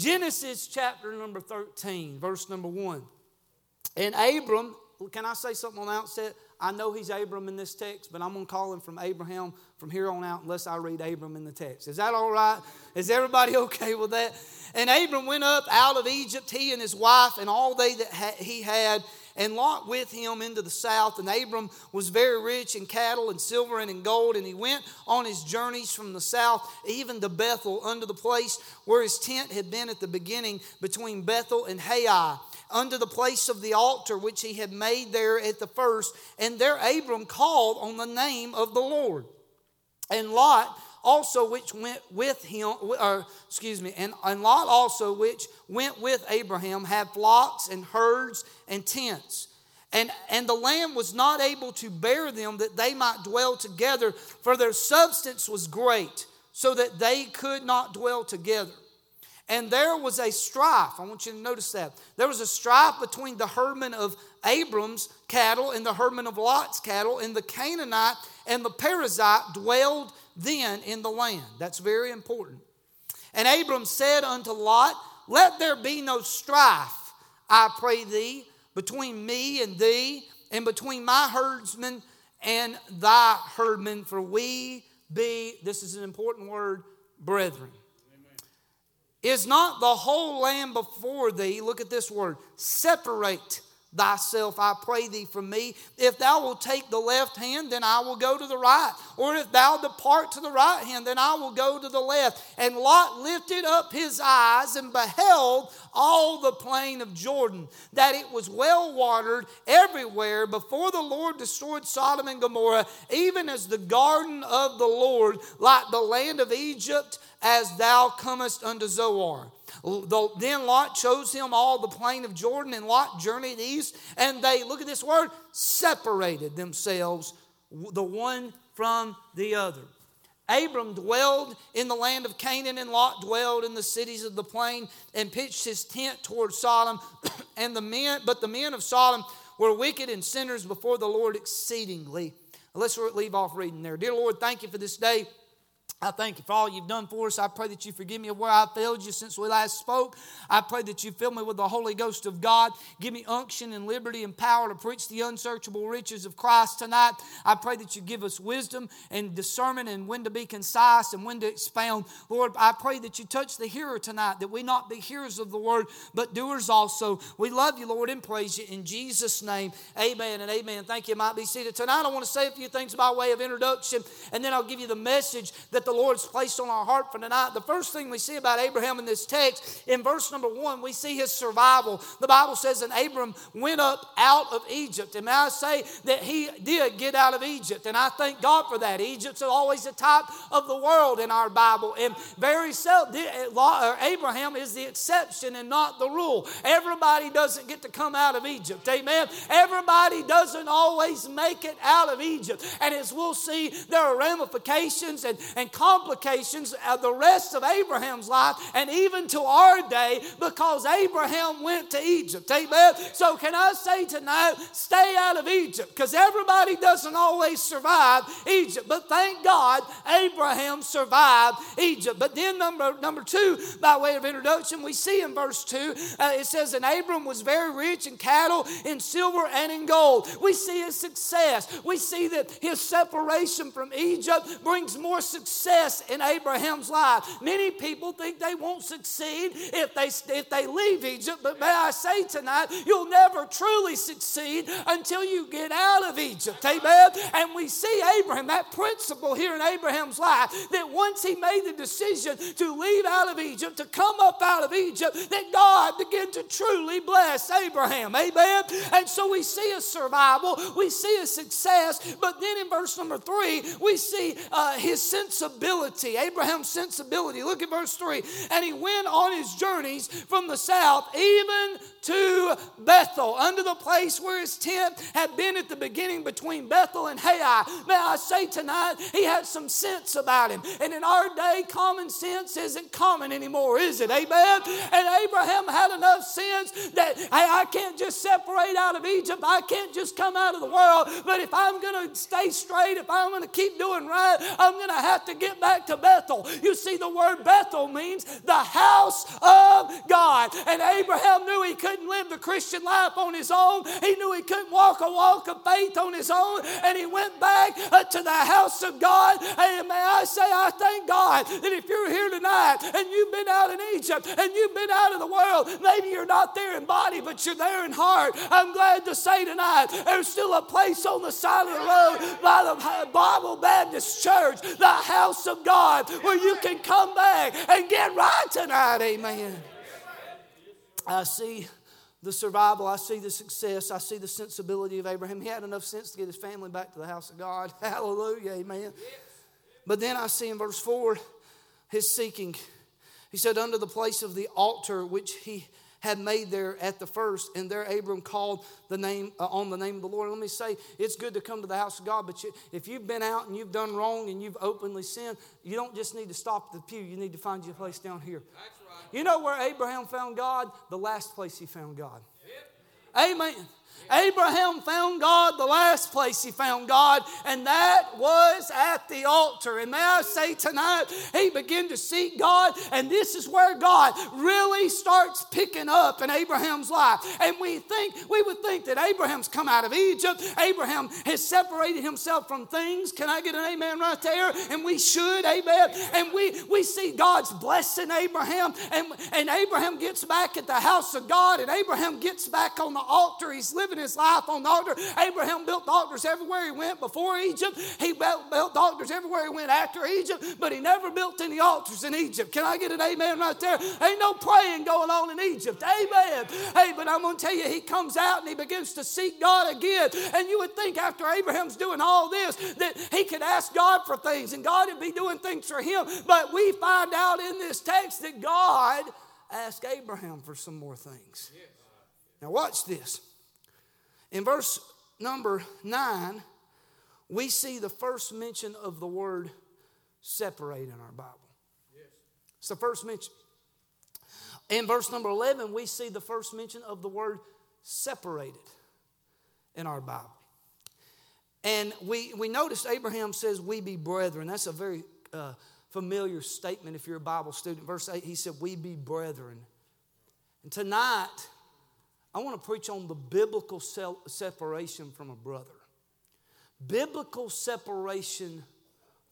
Genesis chapter number 13, verse number 1. And Abram, can I say something on the outset? I know he's Abram in this text, but I'm going to call him from Abraham from here on out unless I read Abram in the text. Is that all right? Is everybody okay with that? And Abram went up out of Egypt, he and his wife, and all they that he had, and Lot with him into the south. And Abram was very rich in cattle and silver and in gold. And he went on his journeys from the south, even to Bethel, unto the place where his tent had been at the beginning between Bethel and Hai unto the place of the altar which he had made there at the first. And there Abram called on the name of the Lord. And Lot also which went with him, or excuse me, and, and Lot also which went with Abraham had flocks and herds and tents. And, and the land was not able to bear them that they might dwell together, for their substance was great, so that they could not dwell together. And there was a strife. I want you to notice that. There was a strife between the herdmen of Abram's cattle and the herdmen of Lot's cattle, and the Canaanite and the Perizzite dwelled then in the land. That's very important. And Abram said unto Lot, Let there be no strife, I pray thee, between me and thee, and between my herdsmen and thy herdmen, for we be, this is an important word, brethren. Is not the whole land before thee, look at this word, separate thyself, I pray thee, from me. If thou wilt take the left hand, then I will go to the right. Or if thou depart to the right hand, then I will go to the left. And Lot lifted up his eyes and beheld all the plain of Jordan, that it was well watered everywhere before the Lord destroyed Sodom and Gomorrah, even as the garden of the Lord, like the land of Egypt, as thou comest unto Zoar. Then Lot chose him all the plain of Jordan, and Lot journeyed east, and they, look at this word, separated themselves, the one from the other. Abram dwelled in the land of Canaan, and Lot dwelled in the cities of the plain, and pitched his tent toward Sodom. and the men, but the men of Sodom were wicked and sinners before the Lord exceedingly. Let's leave off reading there. Dear Lord, thank you for this day. I thank you for all you've done for us. I pray that you forgive me of where I failed you since we last spoke. I pray that you fill me with the Holy Ghost of God. Give me unction and liberty and power to preach the unsearchable riches of Christ tonight. I pray that you give us wisdom and discernment and when to be concise and when to expound. Lord, I pray that you touch the hearer tonight, that we not be hearers of the word, but doers also. We love you, Lord, and praise you in Jesus' name. Amen and amen. Thank you. you might be seated tonight. I want to say a few things by way of introduction, and then I'll give you the message that the the Lord's placed on our heart for tonight. The first thing we see about Abraham in this text, in verse number one, we see his survival. The Bible says that Abram went up out of Egypt. And may I say that he did get out of Egypt. And I thank God for that. Egypt's always the type of the world in our Bible. And very seldom, eh, Abraham is the exception and not the rule. Everybody doesn't get to come out of Egypt. Amen. Everybody doesn't always make it out of Egypt. And as we'll see, there are ramifications and, and complications of the rest of Abraham's life and even to our day because Abraham went to Egypt. Amen. So, can I say tonight, stay out of Egypt because everybody doesn't always survive Egypt. But thank God, Abraham survived Egypt. But then, number, number two, by way of introduction, we see in verse 2, uh, it says, And Abram was very rich in cattle, in silver, and in gold. We see his success. We see that his separation from Egypt brings more success success in Abraham's life. Many people think they won't succeed if they, if they leave Egypt, but may I say tonight, you'll never truly succeed until you get out of Egypt. Amen. And we see Abraham, that principle here in Abraham's life, that once he made the decision to leave out of Egypt, to come up out of Egypt, that God began to truly bless Abraham. Amen. And so we see a survival, we see a success, but then in verse number three, we see uh, his sense of sensibility, Abraham's sensibility. Look at verse 3. And he went on his journeys from the south, even to Bethel, under the place where his tent had been at the beginning between Bethel and Hai. May I say tonight, he had some sense about him. And in our day, common sense isn't common anymore, is it? Amen? And Abraham had enough sense that, hey, I can't just separate out of Egypt. I can't just come out of the world. But if I'm going to stay straight, if I'm going to keep doing right, I'm going to have to get back to Bethel. You see, the word Bethel means the house of God. And Abraham knew he couldn't live the Christian life on his own. He knew he couldn't walk a walk of faith on his own. And he went back to the house of God. And may I say, I thank God that if you're here tonight and you've been out in Egypt and you've been out of the world, maybe you're not there in body, but you're there in heart. I'm glad to say tonight there's still a place on the side of the road by the Bible Baptist Church, the house of God, where you can come back and get right tonight. Amen. I see the survival, I see the success, I see the sensibility of Abraham. He had enough sense to get his family back to the house of God. Hallelujah, amen. But then I see in verse 4 his seeking. He said, Under the place of the altar which he had made there at the first, and there Abram called the name uh, on the name of the Lord. Let me say, it's good to come to the house of God, but you, if you've been out and you've done wrong and you've openly sinned, you don't just need to stop at the pew. You need to find your place down here. Right. You know where Abraham found God? The last place he found God. Amen. Abraham found God the last place he found God, and that was at the altar. And may I say tonight, he began to seek God, and this is where God really starts picking up in Abraham's life. And we think, we would think that Abraham's come out of Egypt, Abraham has separated himself from things. Can I get an amen right there? And we should, amen. And we, we see God's blessing Abraham, and, and Abraham gets back at the house of God, and Abraham gets back on the altar. He's living his life on the altar. Abraham built altars everywhere he went before Egypt. He built, built altars everywhere he went after Egypt, but he never built any altars in Egypt. Can I get an amen right there? Ain't no praying going on in Egypt. Amen. Hey, but I'm going to tell you, he comes out and he begins to seek God again. And you would think after Abraham's doing all this that he could ask God for things and God would be doing things for him. But we find out in this text that God asked Abraham for some more things. Now, watch this. In verse number nine, we see the first mention of the word separate in our Bible. It's the first mention. In verse number 11, we see the first mention of the word separated in our Bible. And we, we notice Abraham says, We be brethren. That's a very uh, familiar statement if you're a Bible student. Verse 8, he said, We be brethren. And tonight, I want to preach on the biblical separation from a brother. Biblical separation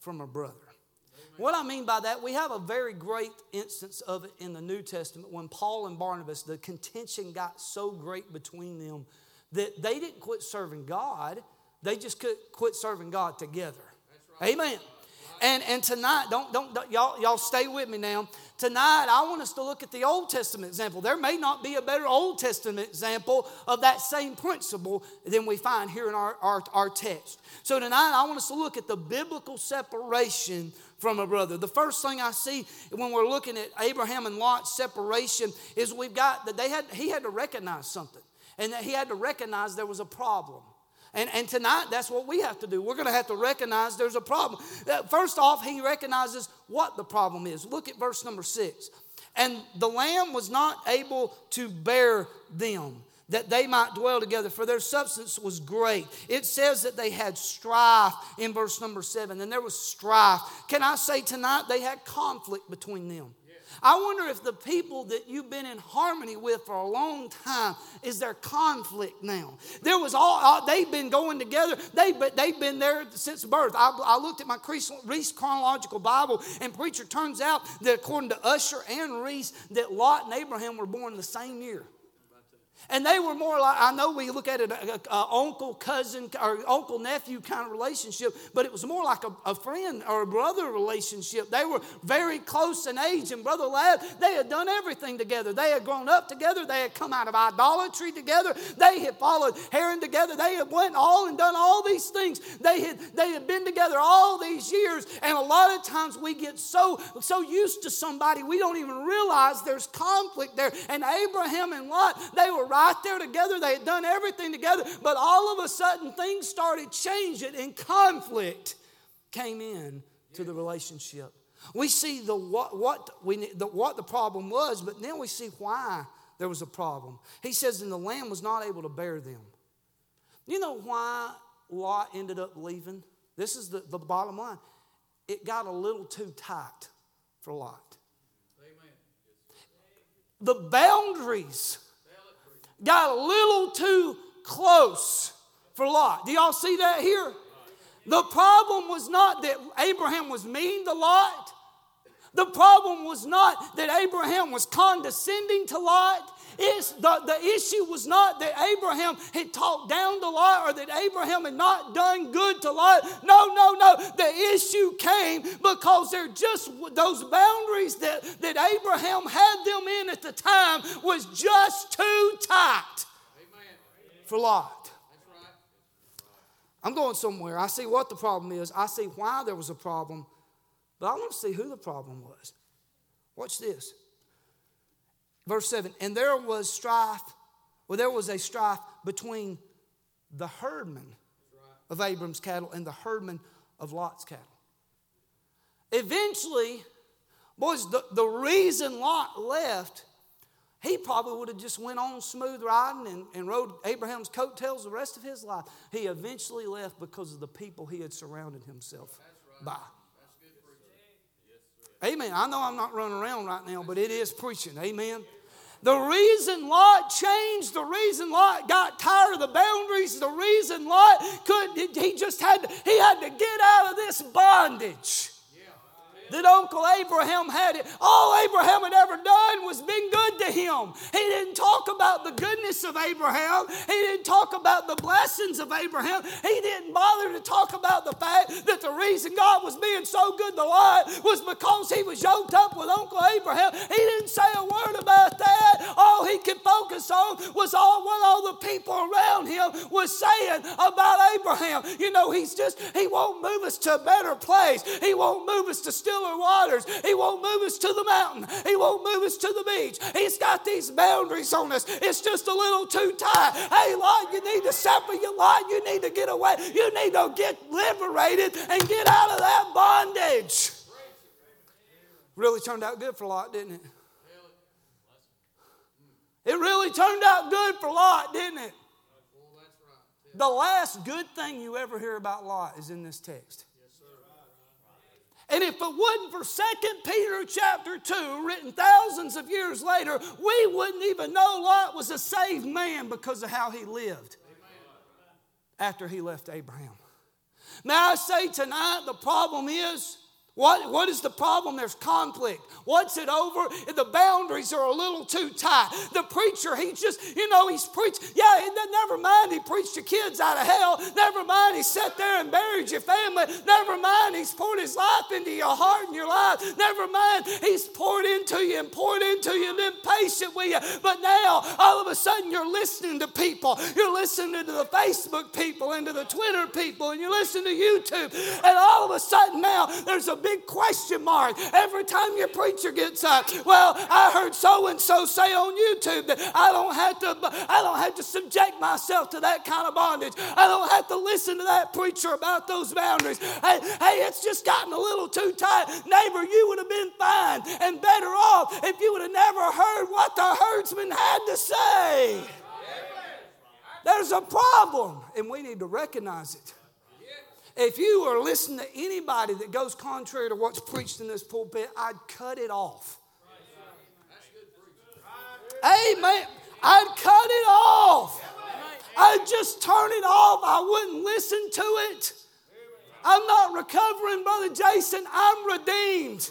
from a brother. Amen. What I mean by that, we have a very great instance of it in the New Testament when Paul and Barnabas, the contention got so great between them that they didn't quit serving God, they just could quit serving God together. Right. Amen. And, and tonight, don't, don't, don't, y'all, y'all stay with me now. Tonight, I want us to look at the Old Testament example. There may not be a better Old Testament example of that same principle than we find here in our, our, our text. So tonight, I want us to look at the biblical separation from a brother. The first thing I see when we're looking at Abraham and Lot's separation is we've got that they had he had to recognize something. And that he had to recognize there was a problem. And, and tonight, that's what we have to do. We're going to have to recognize there's a problem. Uh, first off, he recognizes what the problem is. Look at verse number six. And the lamb was not able to bear them that they might dwell together, for their substance was great. It says that they had strife in verse number seven, and there was strife. Can I say tonight they had conflict between them? I wonder if the people that you've been in harmony with for a long time is there conflict now. There was all uh, they've been going together. They but they've been there since birth. I, I looked at my Reese chronological Bible, and preacher turns out that according to Ussher and Reese, that Lot and Abraham were born the same year. And they were more like, I know we look at it, a, a, a uncle, cousin, or uncle, nephew kind of relationship, but it was more like a, a, friend or a brother relationship. They were very close in age. And Brother they had done everything together. They had grown up together. They had come out of idolatry together. They had followed Haran together. They had went all and done all these things. They had, they had been together all these years. And a lot of times we get so, so used to somebody, we don't even realize there's conflict there. And Abraham and Lot, they were right there together. They had done everything together. But all of a sudden, things started changing and conflict came in to the relationship. We see the what, what, we, the, what the problem was, but then we see why there was a problem. He says, and the lamb was not able to bear them. You know why Lot ended up leaving? This is the, the bottom line. It got a little too tight for Lot. the boundaries got a little too close for Lot. Do y'all see that here? The problem was not that Abraham was mean to Lot. The problem was not that Abraham was condescending to Lot. It's the, the issue was not that Abraham had talked down to Lot or that Abraham had not done good to Lot. No, no, no. The issue came because they're just those boundaries that, that Abraham had them in at the time was just too tight for Lot. I'm going somewhere. I see what the problem is. I see why there was a problem, but I want to see who the problem was. Watch this. Verse 7 And there was strife, well, there was a strife between the herdmen of Abram's cattle and the herdmen of Lot's cattle. Eventually, boys, the, the reason Lot left, he probably would have just went on smooth riding and, and rode Abraham's coattails the rest of his life. He eventually left because of the people he had surrounded himself by. Amen. I know I'm not running around right now, but it is preaching. Amen. The reason Lot changed, the reason Lot got tired of the boundaries, the reason Lot couldn't, he just had, he had to get out of this bondage that Uncle Abraham had it. All Abraham had ever done was been good to him. He didn't talk about the goodness of Abraham. He didn't talk about the blessings of Abraham. He didn't bother to talk about the fact that the reason God was being so good to Lot was because he was yoked up with Uncle Abraham. He didn't say a word about that. All he could focus on was all what all the people around him was saying about Abraham. You know, he's just, he won't move us to a better place. He won't move us to still stiller waters. He won't move us to the mountain. He won't move us to the beach. He's got these boundaries on us. It's just a little too tight. Hey, Lord, you need to suffer. your life. You need to get away. You need to get liberated and get out of that bondage. Really turned out good for Lot, didn't it? It really turned out good for Lot, didn't it? The last good thing you ever hear about Lot is in this text. And if it wasn't for 2 Peter chapter 2, written thousands of years later, we wouldn't even know Lot was a saved man because of how he lived after he left Abraham. May I say tonight, the problem is what, what is the problem? There's conflict. What's it over? The boundaries are a little too tight. The preacher, he just, you know, he's preached. Yeah, never mind, he preached your kids out of hell. Never mind, he sat there and buried your family. Never mind, he's poured his life into your heart and your life. Never mind, he's poured into you and poured into you and been patient with you. But now, all of a sudden, you're listening to people. You're listening to the Facebook people and to the Twitter people, and you listen to YouTube. And all of a sudden, now, there's a big question mark every time your preacher gets up. Well, I heard so and so say on YouTube that I don't have to I don't have to subject myself to that kind of bondage. I don't have to listen to that preacher about those boundaries. Hey, hey, it's just gotten a little too tight. Neighbor, you would have been fine and better off if you would have never heard what the herdsman had to say. There's a problem, and we need to recognize it. If you are listening to anybody that goes contrary to what's preached in this pulpit, I'd cut it off. Amen. I'd cut it off. I'd just turn it off. I wouldn't listen to it. I'm not recovering, Brother Jason. I'm redeemed.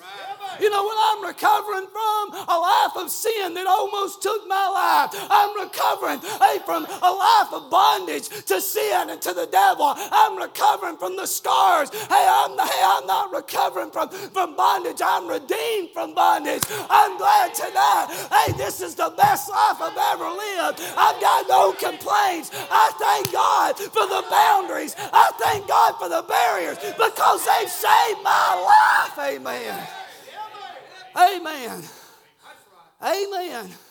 You know what I'm recovering from? A life of sin that almost took my life. I'm recovering hey, from a life of bondage to sin and to the devil. I'm recovering from the scars. Hey, I'm, hey, I'm not recovering from, from bondage. I'm redeemed from bondage. I'm glad tonight. Hey, this is the best life I've ever lived. I've got no complaints. I thank God for the boundaries. I thank God for the barriers because they've saved my life. Amen. Amen. Amen.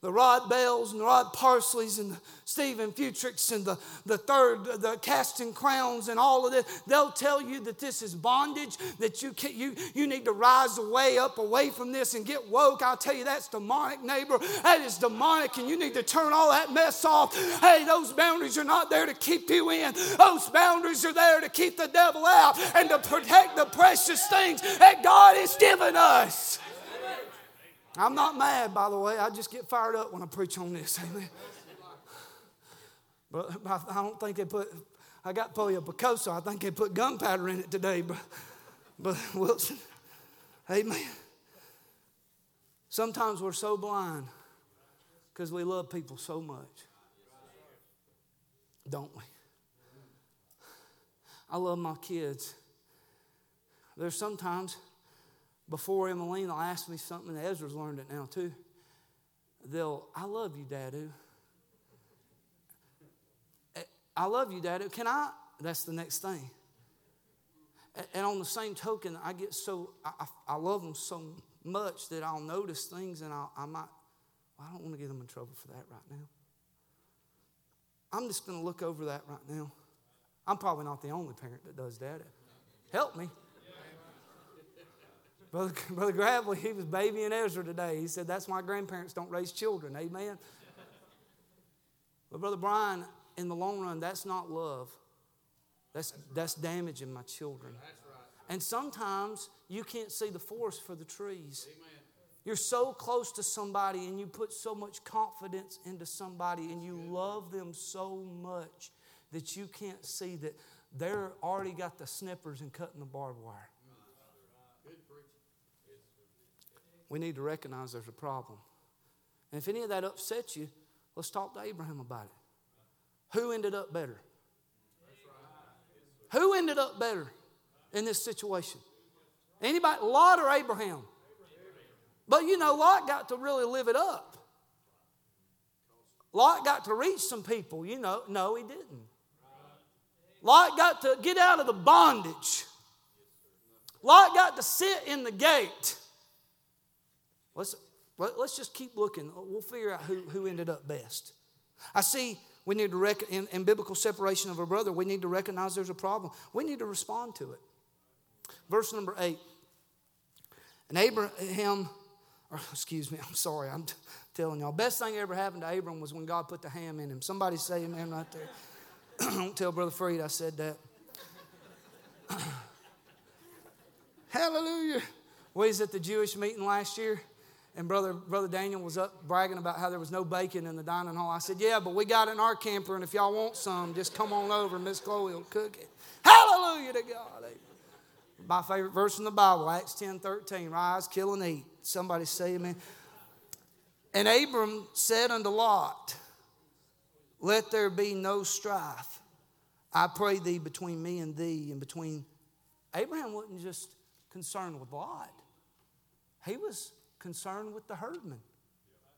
The Rob Bells and the Rod Parsleys and Steven Furticks and the, the third, the casting crowns and all of this, they'll tell you that this is bondage, that you, can, you, you need to rise away up away from this and get woke. I'll tell you that's demonic, neighbor. That is demonic, and you need to turn all that mess off. Hey, those boundaries are not there to keep you in, those boundaries are there to keep the devil out and to protect the precious things that God has given us. I'm not mad, by the way. I just get fired up when I preach on this. Amen. But I don't think they put, I got polio picoso. I think they put gunpowder in it today. But, but Wilson, amen. Sometimes we're so blind because we love people so much. Don't we? I love my kids. There's sometimes before Emmeline will ask me something, Ezra's learned it now too. They'll, I love you, Dadu. Eh, I love you, Dadu. Can I? That's the next thing. And on the same token, I get so, I, I love them so much that I'll notice things and I'll, I might, well, I don't want to get them in trouble for that right now. I'm just going to look over that right now. I'm probably not the only parent that does that. Help me. Brother, Brother Gravely, he was babying Ezra today. He said, That's why grandparents don't raise children. Amen. But Brother Brian, in the long run, that's not love. That's, that's damaging my children. And sometimes you can't see the forest for the trees. You're so close to somebody and you put so much confidence into somebody and you love them so much that you can't see that they're already got the snippers and cutting the barbed wire. We need to recognize there's a problem. And if any of that upsets you, let's talk to Abraham about it. Who ended up better? Who ended up better in this situation? Anybody? Lot or Abraham? But you know, Lot got to really live it up. Lot got to reach some people, you know. No, he didn't. Lot got to get out of the bondage. Lot got to sit in the gate. Let's, let, us let us just keep looking. We'll figure out who, who ended up best. I see we need to, rec- in, in biblical separation of a brother, we need to recognize there's a problem. We need to respond to it. Verse number eight. And Abraham, or excuse me, I'm sorry, I'm t- telling y'all, best thing ever happened to Abram was when God put the ham in him. Somebody say amen right there. Don't tell Brother Freed I said that. Hallelujah. We was at the Jewish meeting last year, and brother, brother Daniel was up bragging about how there was no bacon in the dining hall. I said, Yeah, but we got it in our camper, and if y'all want some, just come on over. Miss Chloe will cook it. Hallelujah to God. My favorite verse in the Bible, Acts 10 13. Rise, kill, and eat. Somebody say amen. And Abram said unto Lot, Let there be no strife. I pray thee between me and thee, and between. Abraham wasn't just concerned with Lot, he was concerned with the herdmen.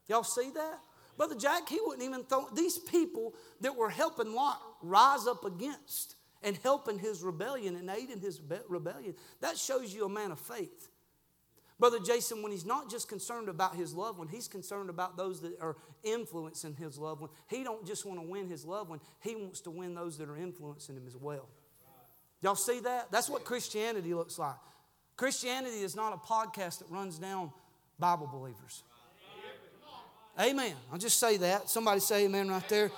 Y'all see that? Brother Jack, he wouldn't even throw these people that were helping Lot rise up against and helping his rebellion and aiding his rebellion. That shows you a man of faith. Brother Jason, when he's not just concerned about his loved one, he's concerned about those that are influencing his loved one. He don't just want to win his loved one, he wants to win those that are influencing him as well. Y'all see that? That's what Christianity looks like. Christianity is not a podcast that runs down Bible believers. Amen. I'll just say that. Somebody say amen right there.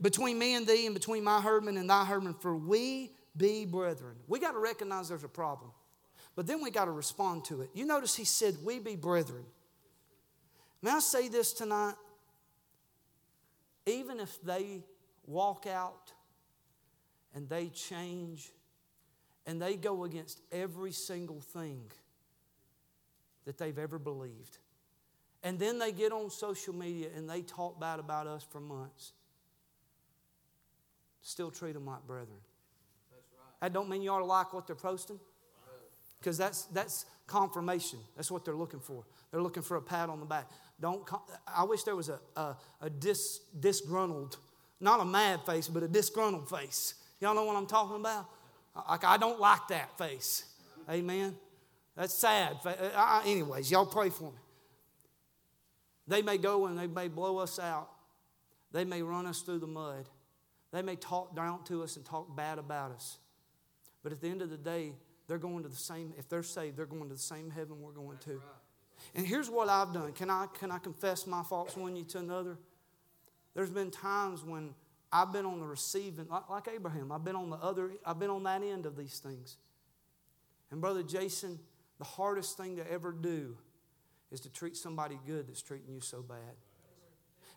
Between me and thee, and between my herdmen and thy herdmen, for we be brethren. We got to recognize there's a problem, but then we got to respond to it. You notice he said, We be brethren. May I say this tonight? Even if they walk out and they change and they go against every single thing that they've ever believed. And then they get on social media and they talk bad about us for months. Still treat them like brethren. Right. That don't mean you ought to like what they're posting. Because that's, that's confirmation. That's what they're looking for. They're looking for a pat on the back. Don't. I wish there was a, a, a dis, disgruntled, not a mad face, but a disgruntled face. Y'all know what I'm talking about? Like, I don't like that face. Amen. That's sad. Uh, uh, anyways, y'all pray for me. They may go and they may blow us out. They may run us through the mud. They may talk down to us and talk bad about us. But at the end of the day, they're going to the same, if they're saved, they're going to the same heaven we're going to. And here's what I've done. Can I, can I confess my faults one you to another? There's been times when I've been on the receiving, like, like Abraham, I've been on the other, I've been on that end of these things. And Brother Jason, the hardest thing to ever do is to treat somebody good that's treating you so bad.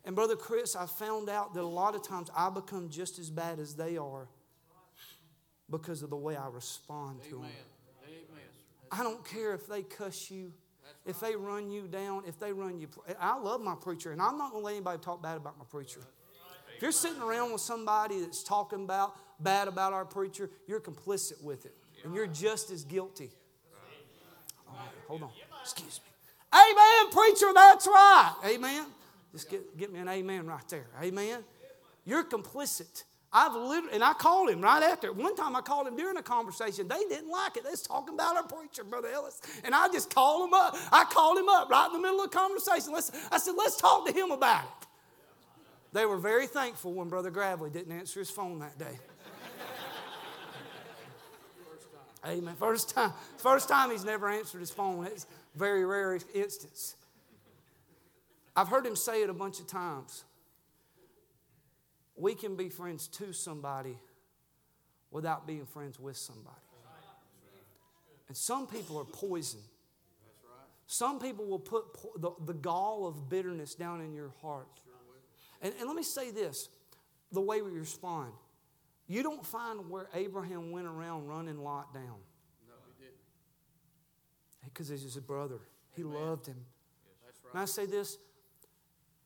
And Brother Chris, I found out that a lot of times I become just as bad as they are because of the way I respond to them. I don't care if they cuss you, if they run you down, if they run you. I love my preacher, and I'm not going to let anybody talk bad about my preacher. If you're sitting around with somebody that's talking about bad about our preacher, you're complicit with it, and you're just as guilty. Hold on, excuse me. Amen, preacher, that's right. Amen. Just get, get me an amen right there. Amen. You're complicit. I've literally, and I called him right after. One time I called him during a conversation. They didn't like it. They was talking about our preacher, Brother Ellis. And I just called him up. I called him up right in the middle of the conversation. Let's, I said, let's talk to him about it. They were very thankful when Brother Gravely didn't answer his phone that day. Amen. First time, first time he's never answered his phone. It's very rare instance. I've heard him say it a bunch of times. We can be friends to somebody without being friends with somebody. And some people are poison. Some people will put the, the gall of bitterness down in your heart. And, and let me say this the way we respond. You don't find where Abraham went around running Lot down. No, he didn't. Because he's his brother. He Amen. loved him. Yes, that's right. And I say this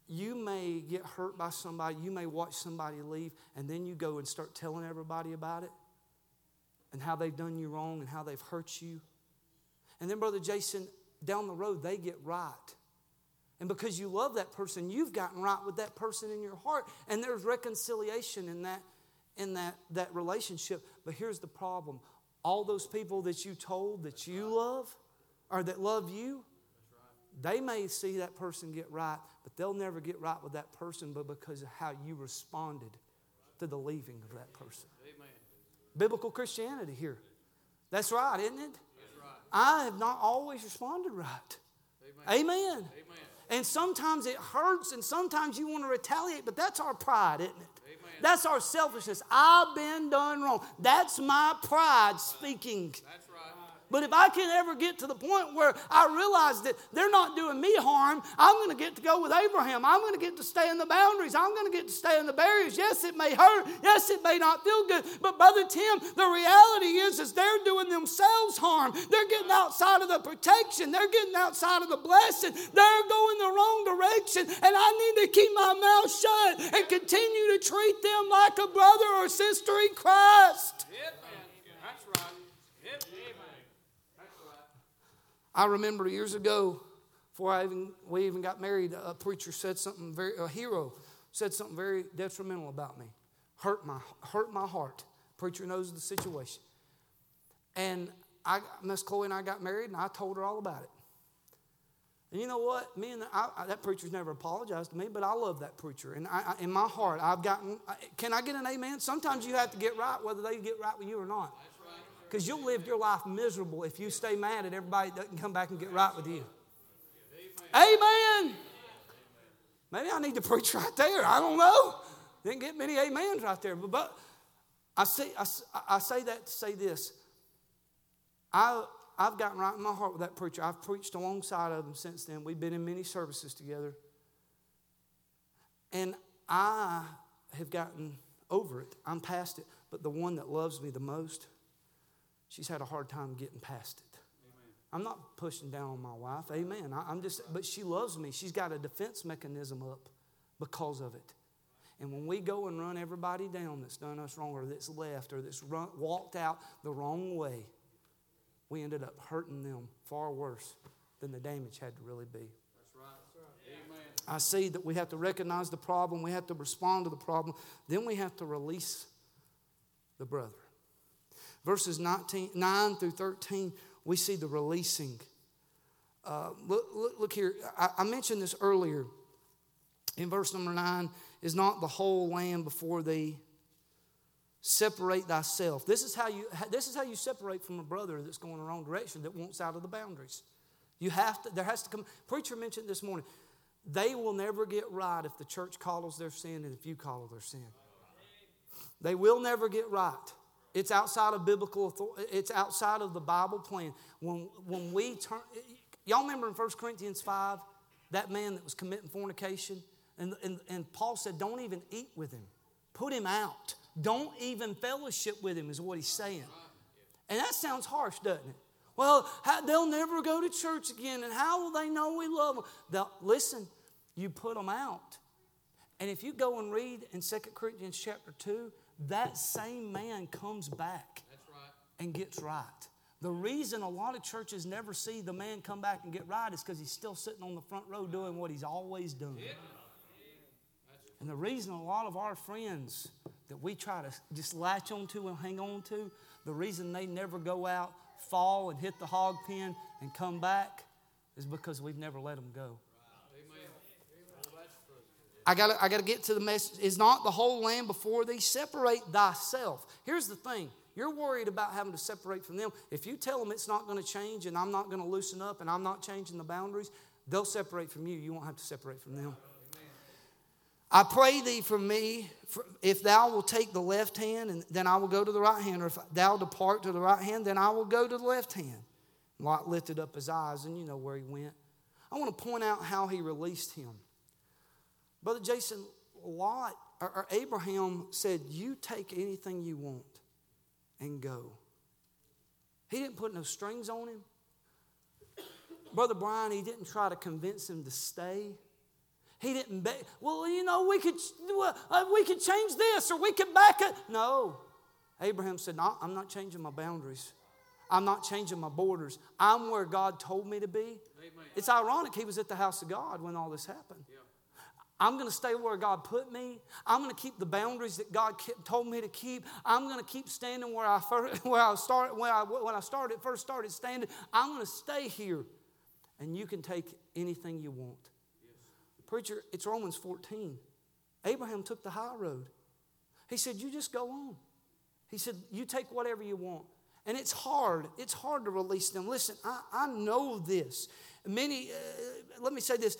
you may get hurt by somebody, you may watch somebody leave, and then you go and start telling everybody about it and how they've done you wrong and how they've hurt you. And then, Brother Jason, down the road, they get right. And because you love that person, you've gotten right with that person in your heart. And there's reconciliation in that, in that, that relationship. But here's the problem all those people that you told that you love or that love you, they may see that person get right, but they'll never get right with that person but because of how you responded to the leaving of that person. Amen. Biblical Christianity here. That's right, isn't it? Right. I have not always responded right. Amen. Amen. Amen. And sometimes it hurts, and sometimes you want to retaliate, but that's our pride, isn't it? That's our selfishness. I've been done wrong. That's my pride speaking. That's but if I can ever get to the point where I realize that they're not doing me harm, I'm going to get to go with Abraham. I'm going to get to stay in the boundaries. I'm going to get to stay in the barriers. Yes, it may hurt. Yes, it may not feel good. But Brother Tim, the reality is, is they're doing themselves harm. They're getting outside of the protection. They're getting outside of the blessing. They're going the wrong direction. And I need to keep my mouth shut and continue to treat them like a brother or sister in Christ. Yep. I remember years ago, before I even, we even got married, a preacher said something very, a hero said something very detrimental about me. Hurt my, hurt my heart. Preacher knows the situation. And I, Miss Chloe and I got married, and I told her all about it. And you know what? Me and the, I, I, that preacher's never apologized to me, but I love that preacher. And I, in my heart, I've gotten. Can I get an amen? Sometimes you have to get right, whether they get right with you or not. Because you'll live your life miserable if you stay mad at everybody that doesn't come back and get right with you. Amen. Maybe I need to preach right there. I don't know. Didn't get many amens right there. But, but I, say, I, I say that to say this. I, I've gotten right in my heart with that preacher. I've preached alongside of him since then. We've been in many services together. And I have gotten over it. I'm past it. But the one that loves me the most, she's had a hard time getting past it. Amen. I'm not pushing down on my wife. Amen. I, am just, but she loves me. She's got a defense mechanism up because of it. And when we go and run everybody down that's done us wrong or that's left or that's run, walked out the wrong way, we ended up hurting them far worse than the damage had to really be. That's right. That's right. Amen. I see that we have to recognize the problem, we have to respond to the problem, then we have to release the brother verses 19, 9 through 13, we see the releasing. Uh, look, look, look, here, I, I mentioned this earlier. In verse number 9, is not the whole land before thee. Separate thyself. This is how you this is how you separate from a brother that's going the wrong direction that wants out of the boundaries. You have to, there has to come, preacher mentioned this morning, they will never get right if the church coddles their sin and if you coddle their sin. They will never get right. It's outside of biblical. It's outside of the Bible plan. When, when we turn, Y'all remember in 1 Corinthians 5, that man that was committing fornication? And, and, and Paul said, Don't even eat with him, put him out. Don't even fellowship with him, is what he's saying. And that sounds harsh, doesn't it? Well, how, they'll never go to church again, and how will they know we love them? They'll, listen, you put them out. And if you go and read in 2 Corinthians chapter 2, that same man comes back right. and gets right. The reason a lot of churches never see the man come back and get right is because he's still sitting on the front row doing what he's always doing. Yeah. And the reason a lot of our friends that we try to just latch onto and hang on to, the reason they never go out, fall, and hit the hog pen and come back is because we've never let them go. I got I to get to the message. Is not the whole land before thee? Separate thyself. Here's the thing. You're worried about having to separate from them. If you tell them it's not going to change and I'm not going to loosen up and I'm not changing the boundaries, they'll separate from you. You won't have to separate from them. I pray thee for me, if thou will take the left hand, and then I will go to the right hand, or if thou depart to the right hand, then I will go to the left hand. Lot lifted up his eyes, and you know where he went. I want to point out how he released him. Brother Jason, Lot, or, or Abraham said, You take anything you want and go. He didn't put no strings on him. Brother Brian, he didn't try to convince him to stay. He didn't beg, well, you know, we could, uh, we could change this or we could back it. No. Abraham said, no, I'm not changing my boundaries. I'm not changing my borders. I'm where God told me to be. Amen. It's ironic he was at the house of God when all this happened. Yeah. I'm going to stay where God put me. I'm going to keep the boundaries that God told me to keep. I'm going to keep standing where I first, where I started when I when I started first started standing. I'm going to stay here, and you can take anything you want. Preacher, it's Romans 14. Abraham took the high road. He said, You just go on. He said, You take whatever you want. And it's hard. It's hard to release them. Listen, I, I know this. Many, uh, let me say this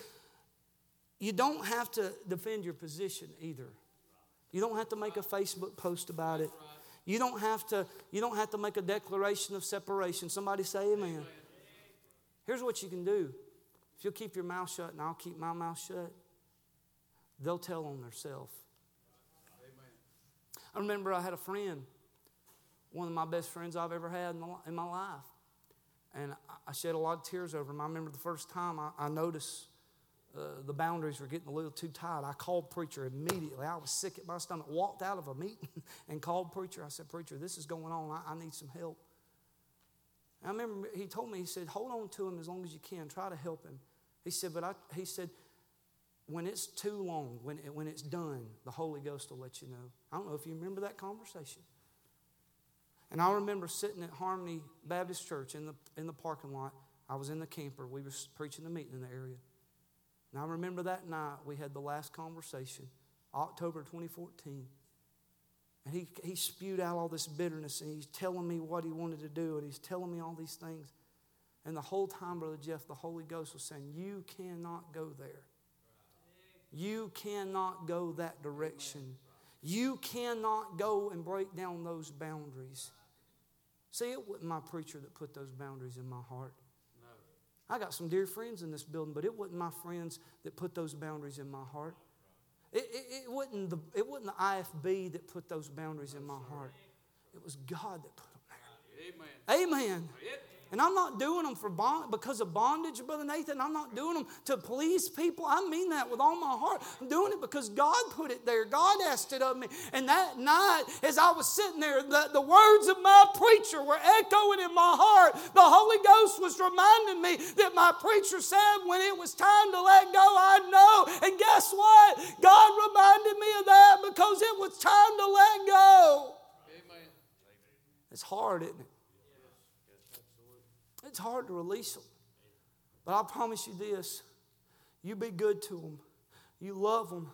you don't have to defend your position either. You don't have to make a Facebook post about it. You don't have to, you don't have to make a declaration of separation. Somebody say amen. Here's what you can do if you'll keep your mouth shut and I'll keep my mouth shut, they'll tell on themselves. I remember I had a friend, one of my best friends I've ever had in my life. And I shed a lot of tears over him. I remember the first time I, I noticed uh, the boundaries were getting a little too tight. I called preacher immediately. I was sick at my stomach, walked out of a meeting and called preacher. I said, Preacher, this is going on. I, I need some help. I remember he told me, he said, hold on to him as long as you can. Try to help him. He said, but I, he said, when it's too long, when, it, when it's done, the Holy Ghost will let you know. I don't know if you remember that conversation. And I remember sitting at Harmony Baptist Church in the, in the parking lot. I was in the camper. We were preaching the meeting in the area. And I remember that night we had the last conversation, October 2014. And he, he spewed out all this bitterness and he's telling me what he wanted to do and he's telling me all these things. And the whole time, Brother Jeff, the Holy Ghost was saying, You cannot go there. You cannot go that direction. You cannot go and break down those boundaries. See, it wasn't my preacher that put those boundaries in my heart. I got some dear friends in this building, but it wasn't my friends that put those boundaries in my heart. It, it, it, wasn't the, it wasn't the IFB that put those boundaries in my heart. It was God that put them there. Amen. Amen. And I'm not doing them for bond, because of bondage, Brother Nathan. I'm not doing them to please people. I mean that with all my heart. I'm doing it because God put it there. God asked it of me. And that night, as I was sitting there, the, the words of my preacher were echoing in my heart. The Holy Ghost was reminding me that my preacher said when it was time to let go, I know. And guess what? God reminded me of that because it was time to let go. Amen. It's hard, isn't it? It's hard to release them. But I promise you this you be good to them, you love them,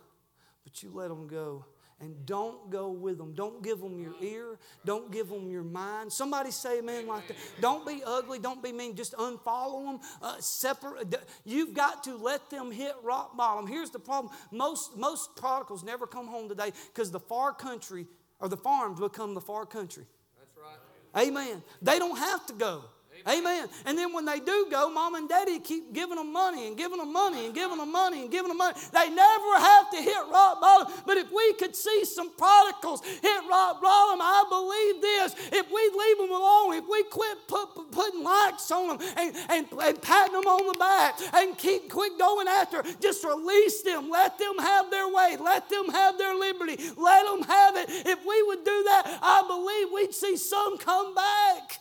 but you let them go. And don't go with them. Don't give them your ear. Don't give them your mind. Somebody say amen like that. Don't be ugly. Don't be mean. Just unfollow them. Uh, separate. You've got to let them hit rock bottom. Here's the problem. Most, most prodigals never come home today because the far country or the farms become the far country. That's right. Amen. They don't have to go. Amen. And then when they do go, mom and daddy keep giving them money and giving them money and giving them money and giving them money. They never have to hit rock bottom. But if we could see some prodigals hit rock bottom, I believe this. If we leave them alone, if we quit put, putting likes on them and, and, and patting them on the back and keep quit going after, just release them. Let them have their way. Let them have their liberty. Let them have it. If we would do that, I believe we'd see some come back.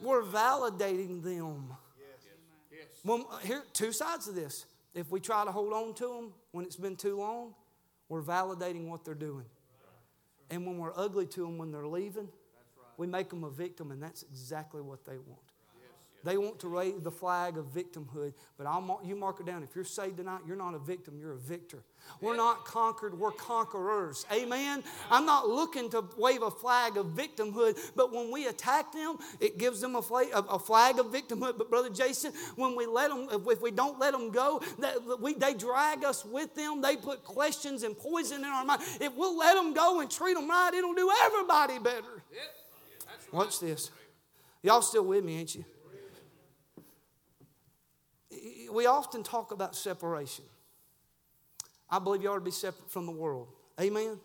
We're validating them. Yes. Well, here, two sides of this. If we try to hold on to them when it's been too long, we're validating what they're doing. And when we're ugly to them when they're leaving, we make them a victim, and that's exactly what they want. They want to raise the flag of victimhood, but I'll you mark it down. If you're saved tonight, you're not a victim, you're a victor. We're not conquered, we're conquerors. Amen. I'm not looking to wave a flag of victimhood, but when we attack them, it gives them a flag, of victimhood. But brother Jason, when we let them, if we don't let them go, they drag us with them. They put questions and poison in our mind. If we'll let them go and treat them right, it'll do everybody better. Watch this. Y'all still with me, ain't you? we often talk about separation. I believe you ought to be separate from the world. Amen?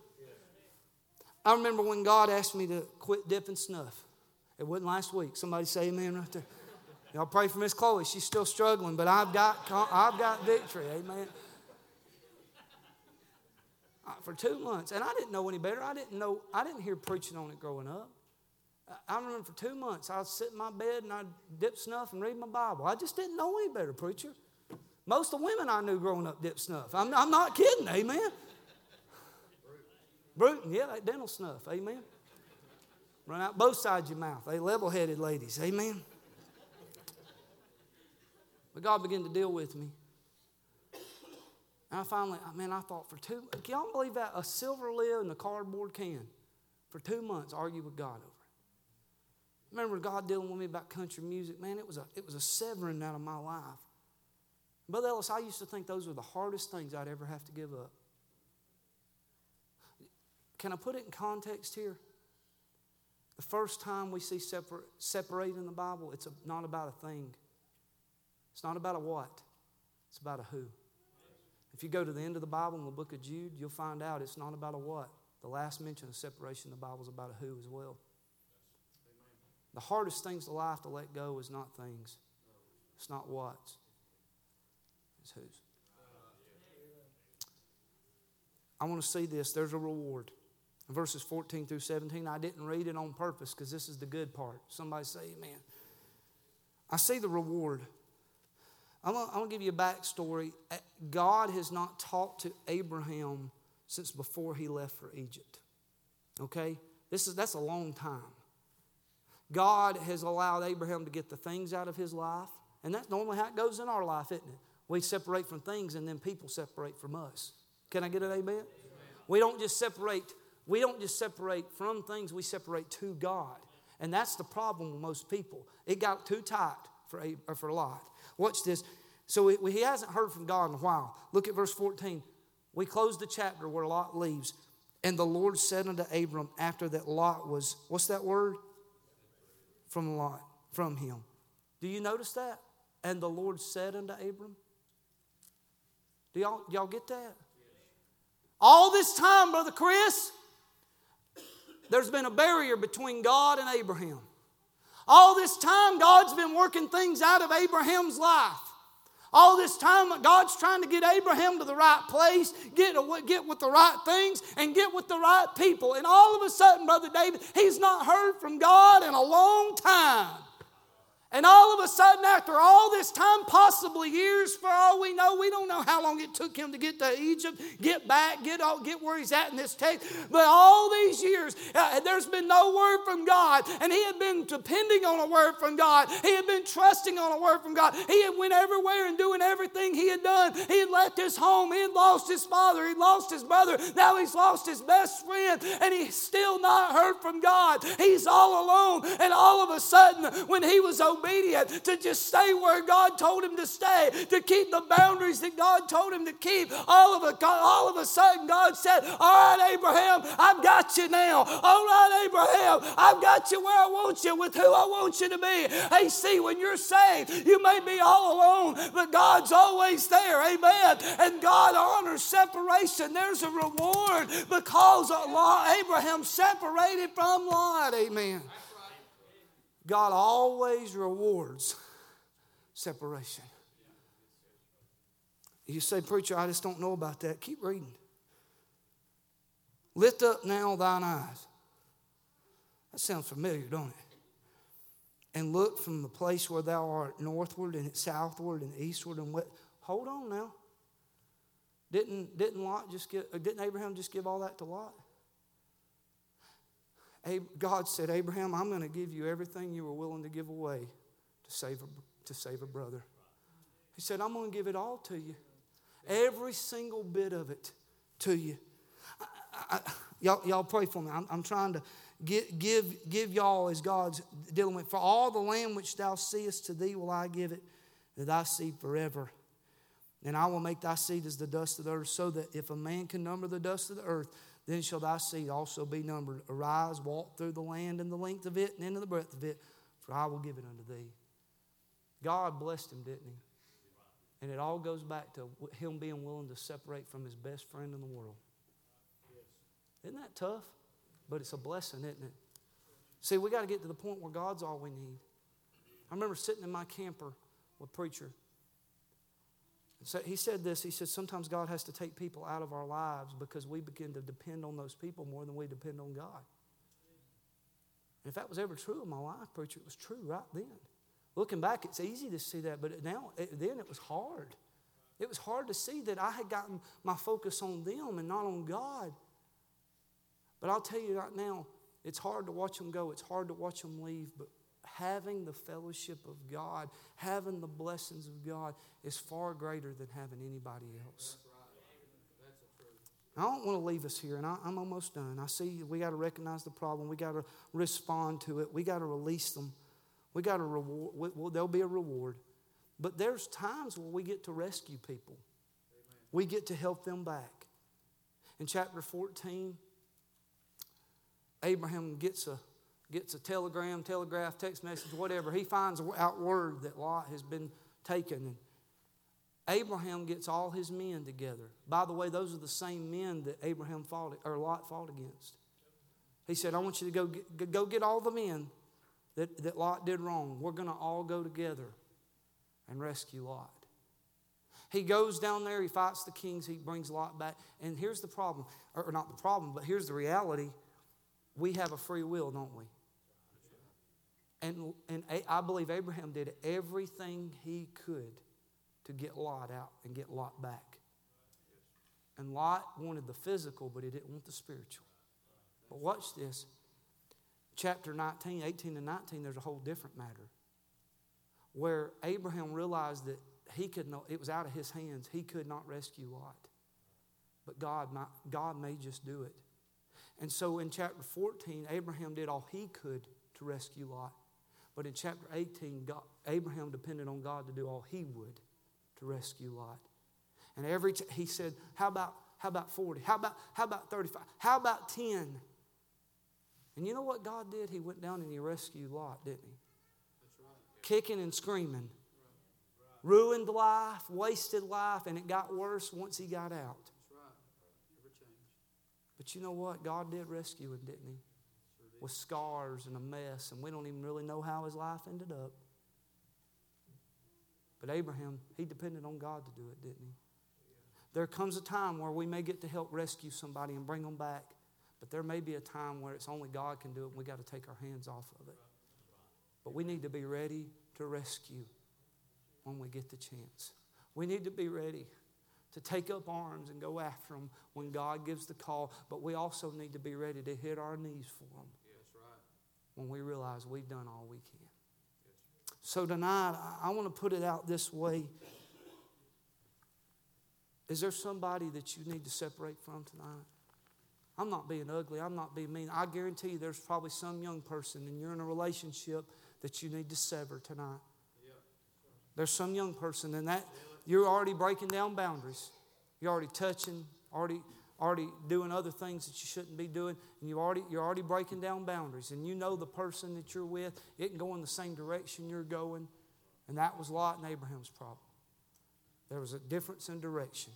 I remember when God asked me to quit dipping snuff. It wasn't last week. Somebody say amen right there. Y'all pray for Miss Chloe. She's still struggling, but I've got, I've got victory. Amen. For two months. And I didn't know any better. I didn't know, I didn't hear preaching on it growing up. I remember for two months, I'd sit in my bed and I'd dip snuff and read my Bible. I just didn't know any better, preacher. Most of the women I knew growing up dipped snuff. I'm, I'm not kidding, amen. Bruton, yeah, that dental snuff, amen. Run out both sides of your mouth. They level headed ladies, amen. But God began to deal with me. And I finally, man, I thought for two, can y'all believe that? A silver lid in a cardboard can for two months, argue with God over it. remember God dealing with me about country music. Man, it was a, it was a severing out of my life. Brother Ellis, I used to think those were the hardest things I'd ever have to give up. Can I put it in context here? The first time we see separate, separate in the Bible, it's a, not about a thing. It's not about a what, it's about a who. If you go to the end of the Bible in the book of Jude, you'll find out it's not about a what. The last mention of separation in the Bible is about a who as well. The hardest things in life to let go is not things, it's not what's, it's whose. I want to see this. There's a reward. Verses 14 through 17. I didn't read it on purpose because this is the good part. Somebody say amen. I see the reward. I'm going to give you a backstory. God has not talked to Abraham since before he left for Egypt. Okay? This is, that's a long time. God has allowed Abraham to get the things out of his life. And that's normally how it goes in our life, isn't it? We separate from things and then people separate from us. Can I get an amen? amen? We don't just separate, we don't just separate from things, we separate to God. And that's the problem with most people. It got too tight for, a, for Lot. Watch this. So we, he hasn't heard from God in a while. Look at verse 14. We close the chapter where Lot leaves. And the Lord said unto Abram after that Lot was, what's that word? from Lot, from him. Do you notice that? And the Lord said unto Abram. Do y'all, y'all get that? All this time, Brother Chris, there's been a barrier between God and Abraham. All this time, God's been working things out of Abraham's life. All this time, God's trying to get Abraham to the right place, get, get with the right things, and get with the right people. And all of a sudden, Brother David, he's not heard from God in a long time. And all of a sudden, after all this time, possibly years for all we know, we don't know how long it took him to get to Egypt, get back, get, all, get where he's at in this text. But all these years, uh, there's been no word from God. And he had been depending on a word from God. He had been trusting on a word from God. He had went everywhere and doing everything he had done. He had left his home. He had lost his father. He lost his brother. Now he's lost his best friend. And he's still not heard from God. He's all alone. And all of a sudden, when he was obedient to just stay where God told him to stay, to keep the boundaries that God told him to keep. All of a, all of a sudden, God said, All right, Abraham, I've got you now. All right, Abraham, I've got you where I want you, with who I want you to be. Hey, see, when you're saved, you may be all alone, but God's always there. Amen. And God honors separation. There's a reward because Abraham separated from Lot. Amen. God always rewards separation. You say, Preacher, I just don't know about that. Keep reading. Lift up now thine eyes. That sounds familiar, don't it? And look from the place where thou art northward and southward and eastward and west. Hold on now. Didn't, didn't Lot just give, uh, didn't Abraham just give all that to Lot? God said, Abraham, I'm going to give you everything you were willing to give away to save a, to save a brother. He said, I'm going to give it all to you. Every single bit of it to you. I, I, y'all, y'all pray for me. I'm, I'm trying to give, give, give y'all as God's dealing with. For all the land which thou seest to thee will I give it, that thy seed forever. And I will make thy seed as the dust of the earth, so that if a man can number the dust of the earth, then shall thy seed also be numbered. Arise, walk through the land and the length of it and into the breadth of it, for I will give it unto thee. God blessed him, didn't he? And it all goes back to him being willing to separate from his best friend in the world. Isn't that tough? But it's a blessing, isn't it? See, we got to get to the point where God's all we need. I remember sitting in my camper with preacher so he said this he said, Sometimes God has to take people out of our lives because we begin to depend on those people more than we depend on God. And if that was ever true in my life, preacher, it was true right then. Looking back, it's easy to see that, but now, it, then it was hard. It was hard to see that I had gotten my focus on them and not on God. But I'll tell you right now, it's hard to watch them go, it's hard to watch them leave, but having the fellowship of God, having the blessings of God is far greater than having anybody else. I don't want to leave us here, and I, am almost done. I see we got to recognize the problem. We got to respond to it. We got to release them. We got to reward. We, well, there'll be a reward, but there's times where we get to rescue people. Amen. We get to help them back. In chapter 14, Abraham gets a gets a telegram, telegraph, text message, whatever. He finds out word that Lot has been taken. Abraham gets all his men together. By the way, those are the same men that Abraham fought or Lot fought against. He said, I want you to go get, go get all the men that, that Lot did wrong. We're going to all go together and rescue Lot. He goes down there, he fights the kings, he brings Lot back. And here's the problem, or not the problem, but here's the reality. We have a free will, don't we? And, and I believe Abraham did everything he could to get Lot out and get Lot back. And Lot wanted the physical, but he didn't want the spiritual. But watch this. Chapter 19, 18 and 19, there's a whole different matter. Where Abraham realized that he could not, it was out of his hands. He could not rescue Lot. But God, might, God may just do it. And so in chapter 14, Abraham did all he could to rescue Lot. But in chapter 18, God, Abraham depended on God to do all he would to rescue Lot. And every t- he said, How about how about 40? How about how about 35? How about 10? And you know what God did? He went down and he rescued Lot, didn't he? Right. Kicking and screaming. Right. Ruined life, wasted life, and it got worse once he got out. But you know what? God did rescue him, didn't he? With scars and a mess, and we don't even really know how his life ended up. But Abraham, he depended on God to do it, didn't he? There comes a time where we may get to help rescue somebody and bring them back, but there may be a time where it's only God can do it and we got to take our hands off of it. But we need to be ready to rescue when we get the chance. We need to be ready to take up arms and go after them when God gives the call, but we also need to be ready to hit our knees for them when we realize we've done all we can. So tonight, I want to put it out this way. Is there somebody that you need to separate from tonight? I'm not being ugly. I'm not being mean. I guarantee you there's probably some young person and you're in a relationship that you need to sever tonight. There's some young person and that you're already breaking down boundaries. You're already touching, already already doing other things that you shouldn't be doing, and you already, you're already breaking down boundaries. And you know the person that you're with, it can go in the same direction you're going. And that was Lot and Abraham's problem. There was a difference in direction.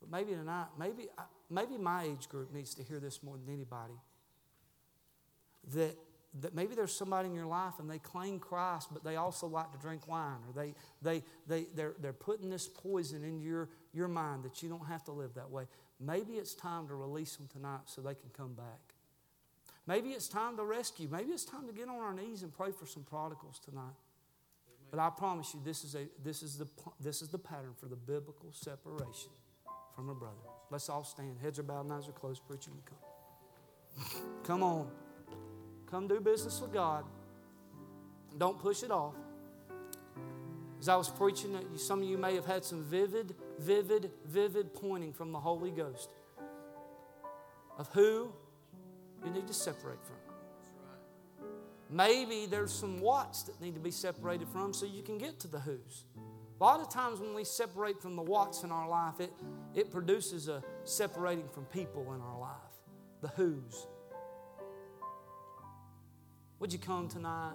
But maybe tonight, maybe, maybe my age group needs to hear this more than anybody. That that maybe there's somebody in your life and they claim Christ, but they also like to drink wine, or they, they, they, they're, they're putting this poison into your, your mind that you don't have to live that way. Maybe it's time to release them tonight so they can come back. Maybe it's time to rescue. Maybe it's time to get on our knees and pray for some prodigals tonight. But I promise you, this is, a, this, is the, this is the pattern for the biblical separation from a brother. Let's all stand. Heads are bowed, and eyes are closed. Preacher, you come. come on. Come do business with God. Don't push it off. As I was preaching, some of you may have had some vivid, vivid, vivid pointing from the Holy Ghost of who you need to separate from. Maybe there's some whats that need to be separated from so you can get to the who's. A lot of times when we separate from the whats in our life, it, it produces a separating from people in our life, the who's. Would you come tonight?